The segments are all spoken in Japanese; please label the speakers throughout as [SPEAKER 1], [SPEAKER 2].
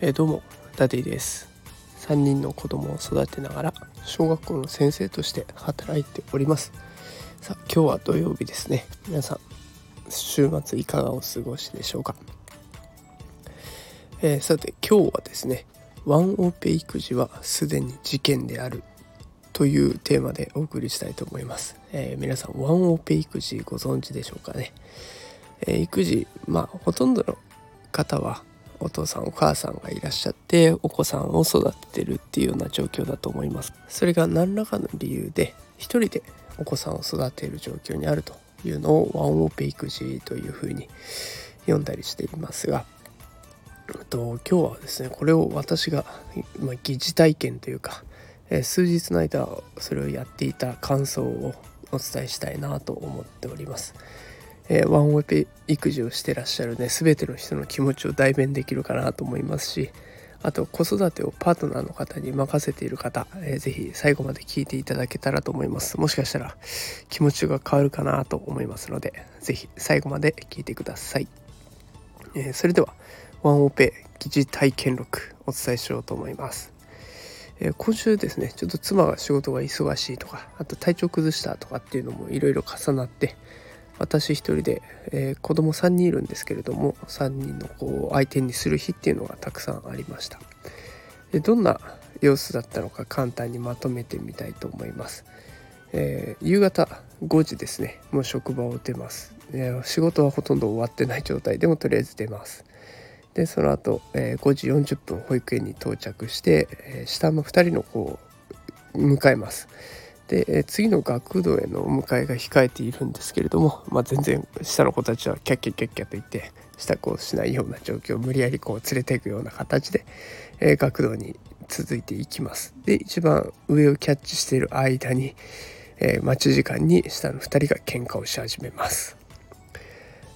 [SPEAKER 1] えどうもダディです。3人の子供を育てながら小学校の先生として働いております。さあ今日は土曜日ですね。皆さん週末いかがお過ごしでしょうか、えー、さて今日はですねワンオペ育児はすでに事件である。というテーマでお送りしたいと思います、えー、皆さんワンオペ育児ご存知でしょうかね、えー、育児まあほとんどの方はお父さんお母さんがいらっしゃってお子さんを育ててるっていうような状況だと思います。それが何らかの理由で一人でお子さんを育てる状況にあるというのをワンオペ育児というふうに読んだりしていますがと今日はですねこれを私が、ま、疑似体験というか、え、数日の間それをやっていた感想をお伝えしたいなと思っております。えー、ワンオペ育児をしてらっしゃるね全ての人の気持ちを代弁できるかなと思いますしあと子育てをパートナーの方に任せている方、えー、ぜひ最後まで聞いていただけたらと思いますもしかしたら気持ちが変わるかなと思いますのでぜひ最後まで聞いてください、えー、それではワンオペ疑似体験録お伝えしようと思います。えー、今週ですねちょっと妻が仕事が忙しいとかあと体調崩したとかっていうのもいろいろ重なって私一人で、えー、子供3人いるんですけれども3人のこう相手にする日っていうのがたくさんありました。でどんな様子だったのか簡単にまとめてみたいと思います、えー、夕方5時ですねもう職場を出ます、えー、仕事はほとんど終わってない状態でもとりあえず出ます。でその後、えー、5時40分保育園に到着して、えー、下の2人の子を迎えます。で、えー、次の学童へのお迎えが控えているんですけれども、まあ、全然下の子たちはキャッキャキャッキャと言って支度をしないような状況を無理やりこう連れていくような形で、えー、学童に続いていきます。で一番上をキャッチしている間に、え、待ち時間に下の2人が喧嘩をし始めます。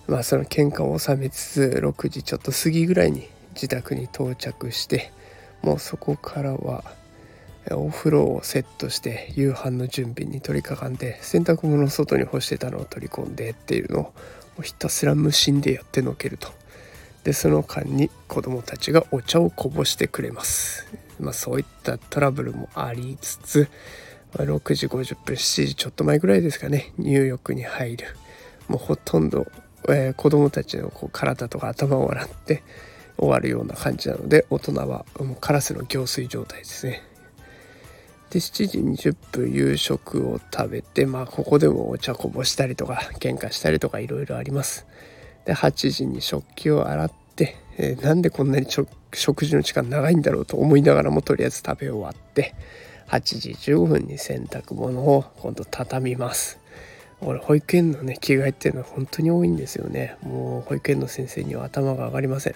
[SPEAKER 1] まあその喧嘩を収めつつ6時ちょっと過ぎぐらいに自宅に到着してもうそこからはお風呂をセットして夕飯の準備に取り掛かんで洗濯物を外に干してたのを取り込んでっていうのをひたすら無心でやってのけると。でその間に子供たちがお茶をこぼしてくれます。まあそういったトラブルもありつつま6時50分7時ちょっと前ぐらいですかね入浴に入る。もうほとんどえー、子供たちのこう体とか頭を洗って終わるような感じなので大人はもうカラスの行水状態ですね。で7時20分夕食を食べてまあここでもお茶こぼしたりとか喧嘩したりとかいろいろあります。で8時に食器を洗って、えー、なんでこんなに食事の時間長いんだろうと思いながらもとりあえず食べ終わって8時15分に洗濯物を今度畳みます。俺保育園のね着替えっていうのは本当に多いんですよね。もう保育園の先生には頭が上がりません。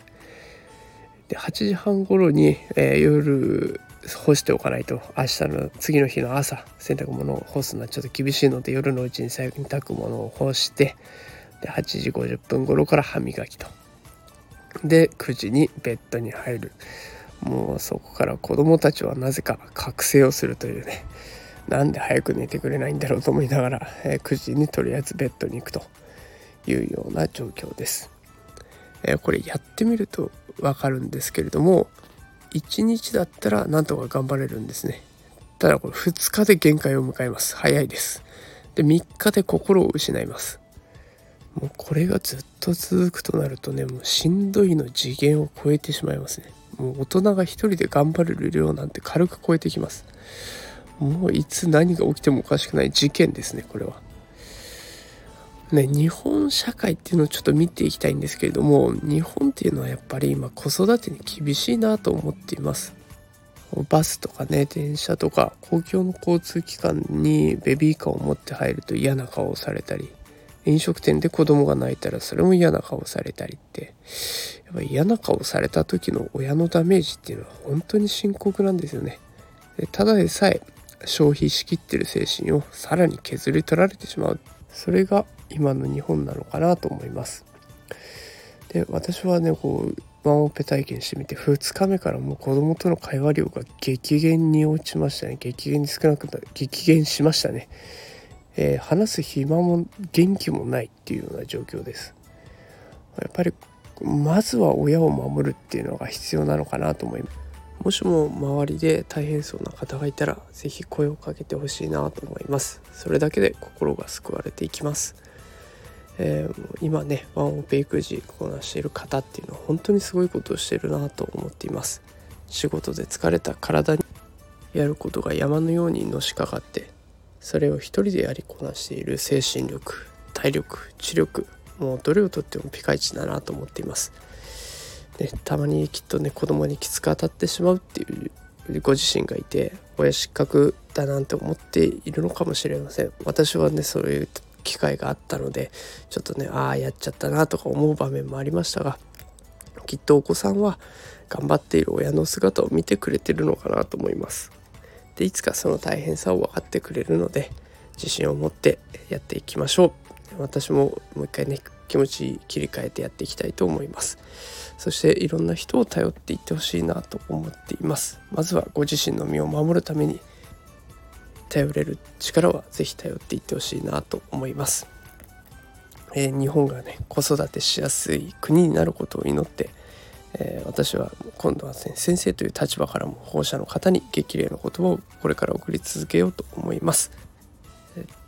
[SPEAKER 1] で8時半頃に、えー、夜干しておかないと明日の次の日の朝洗濯物を干すのはちょっと厳しいので夜のうちに洗濯物を干してで8時50分頃から歯磨きと。で9時にベッドに入る。もうそこから子供たちはなぜか覚醒をするというね。なんで早く寝てくれないんだろうと思いながら、え、9時にとりあえずベッドに行くというような状況です。え、これやってみるとわかるんですけれども1日だったらなんとか頑張れるんですね。ただこれ2日で限界を迎えます。早いです。で3日で心を失います。もうこれがずっと続くとなるとねもうしんどいの次元を超えてしまいますね。もう大人が一人で頑張れる量なんて軽く超えてきます。もういつ何が起きてもおかしくない事件ですねこれは。ね、日本社会っていうのをちょっと見ていきたいんですけれども日本っていうのはやっぱり今子育てに厳しいなと思っています。バスとかね電車とか公共の交通機関にベビーカーを持って入ると嫌な顔をされたり飲食店で子供が泣いたらそれも嫌な顔されたりってやっぱ嫌な顔された時の親のダメージっていうのは本当に深刻なんですよね。でただでさえ消費しきってる精神をさらに削り取られてしまう。それが今の日本なのかなと思います。で私はねこうワンオペ体験してみて2日目からもう子供との会話量が激減に落ちましたね。激減に少なくな激減しましたね。えー、話す暇も元気もないっていうような状況です。やっぱりまずは親を守るっていうのが必要なのかなと思います。もしも周りで大変そうな方がいたら是非声をかけてほしいなと思います。それだけで心が救われていきます。えー、今ねワンオペ育児こなしている方っていうのは本当にすごいことをしてるなと思っています。仕事で疲れた体にやることが山のようにのしかかってそれを一人でやりこなしている精神力体力知力もうどれをとってもピカイチだなと思っています。でたまにきっとね子供にきつく当たってしまうっていうご自身がいて親失格だなんて思っているのかもしれません。私はねそういう機会があったのでちょっとねああやっちゃったなとか思う場面もありましたがきっとお子さんは頑張っている親の姿を見てくれてるのかなと思います。でいつかその大変さを分かってくれるので自信を持ってやっていきましょう。私ももう一回ね気持ち切り替えてやっていきたいと思います。そしていろんな人を頼っていってほしいなと思っています。まずはご自身の身を守るために頼れる力は是非頼っていってほしいなと思います、えー、日本がね子育てしやすい国になることを祈って、え、私は今度は、ね、先生という立場からも保護者の方に激励の言葉をこれから送り続けようと思います、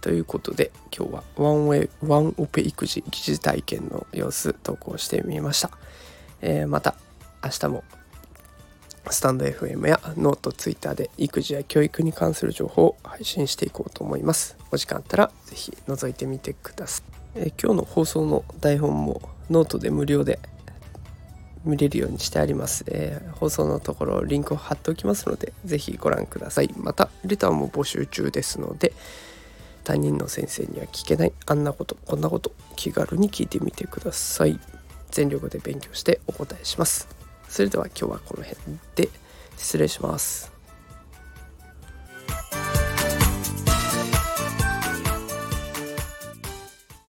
[SPEAKER 1] ということで今日はワンウェイワンオペ育児疑似体験の様子投稿してみました、えまた明日もスタンド FM やノート、ツイッターで育児や教育に関する情報を配信していこうと思います。お時間あったら是非覗いてみてください。え今日の放送の台本もノートで無料で見れるようにしてあります。えー、放送のところリンクを貼っておきますので是非ご覧ください。またレターも募集中ですので担任の先生には聞けないあんなことこんなこと気軽に聞いてみてください。全力で勉強してお答えします。それでは今日はこの辺で失礼します。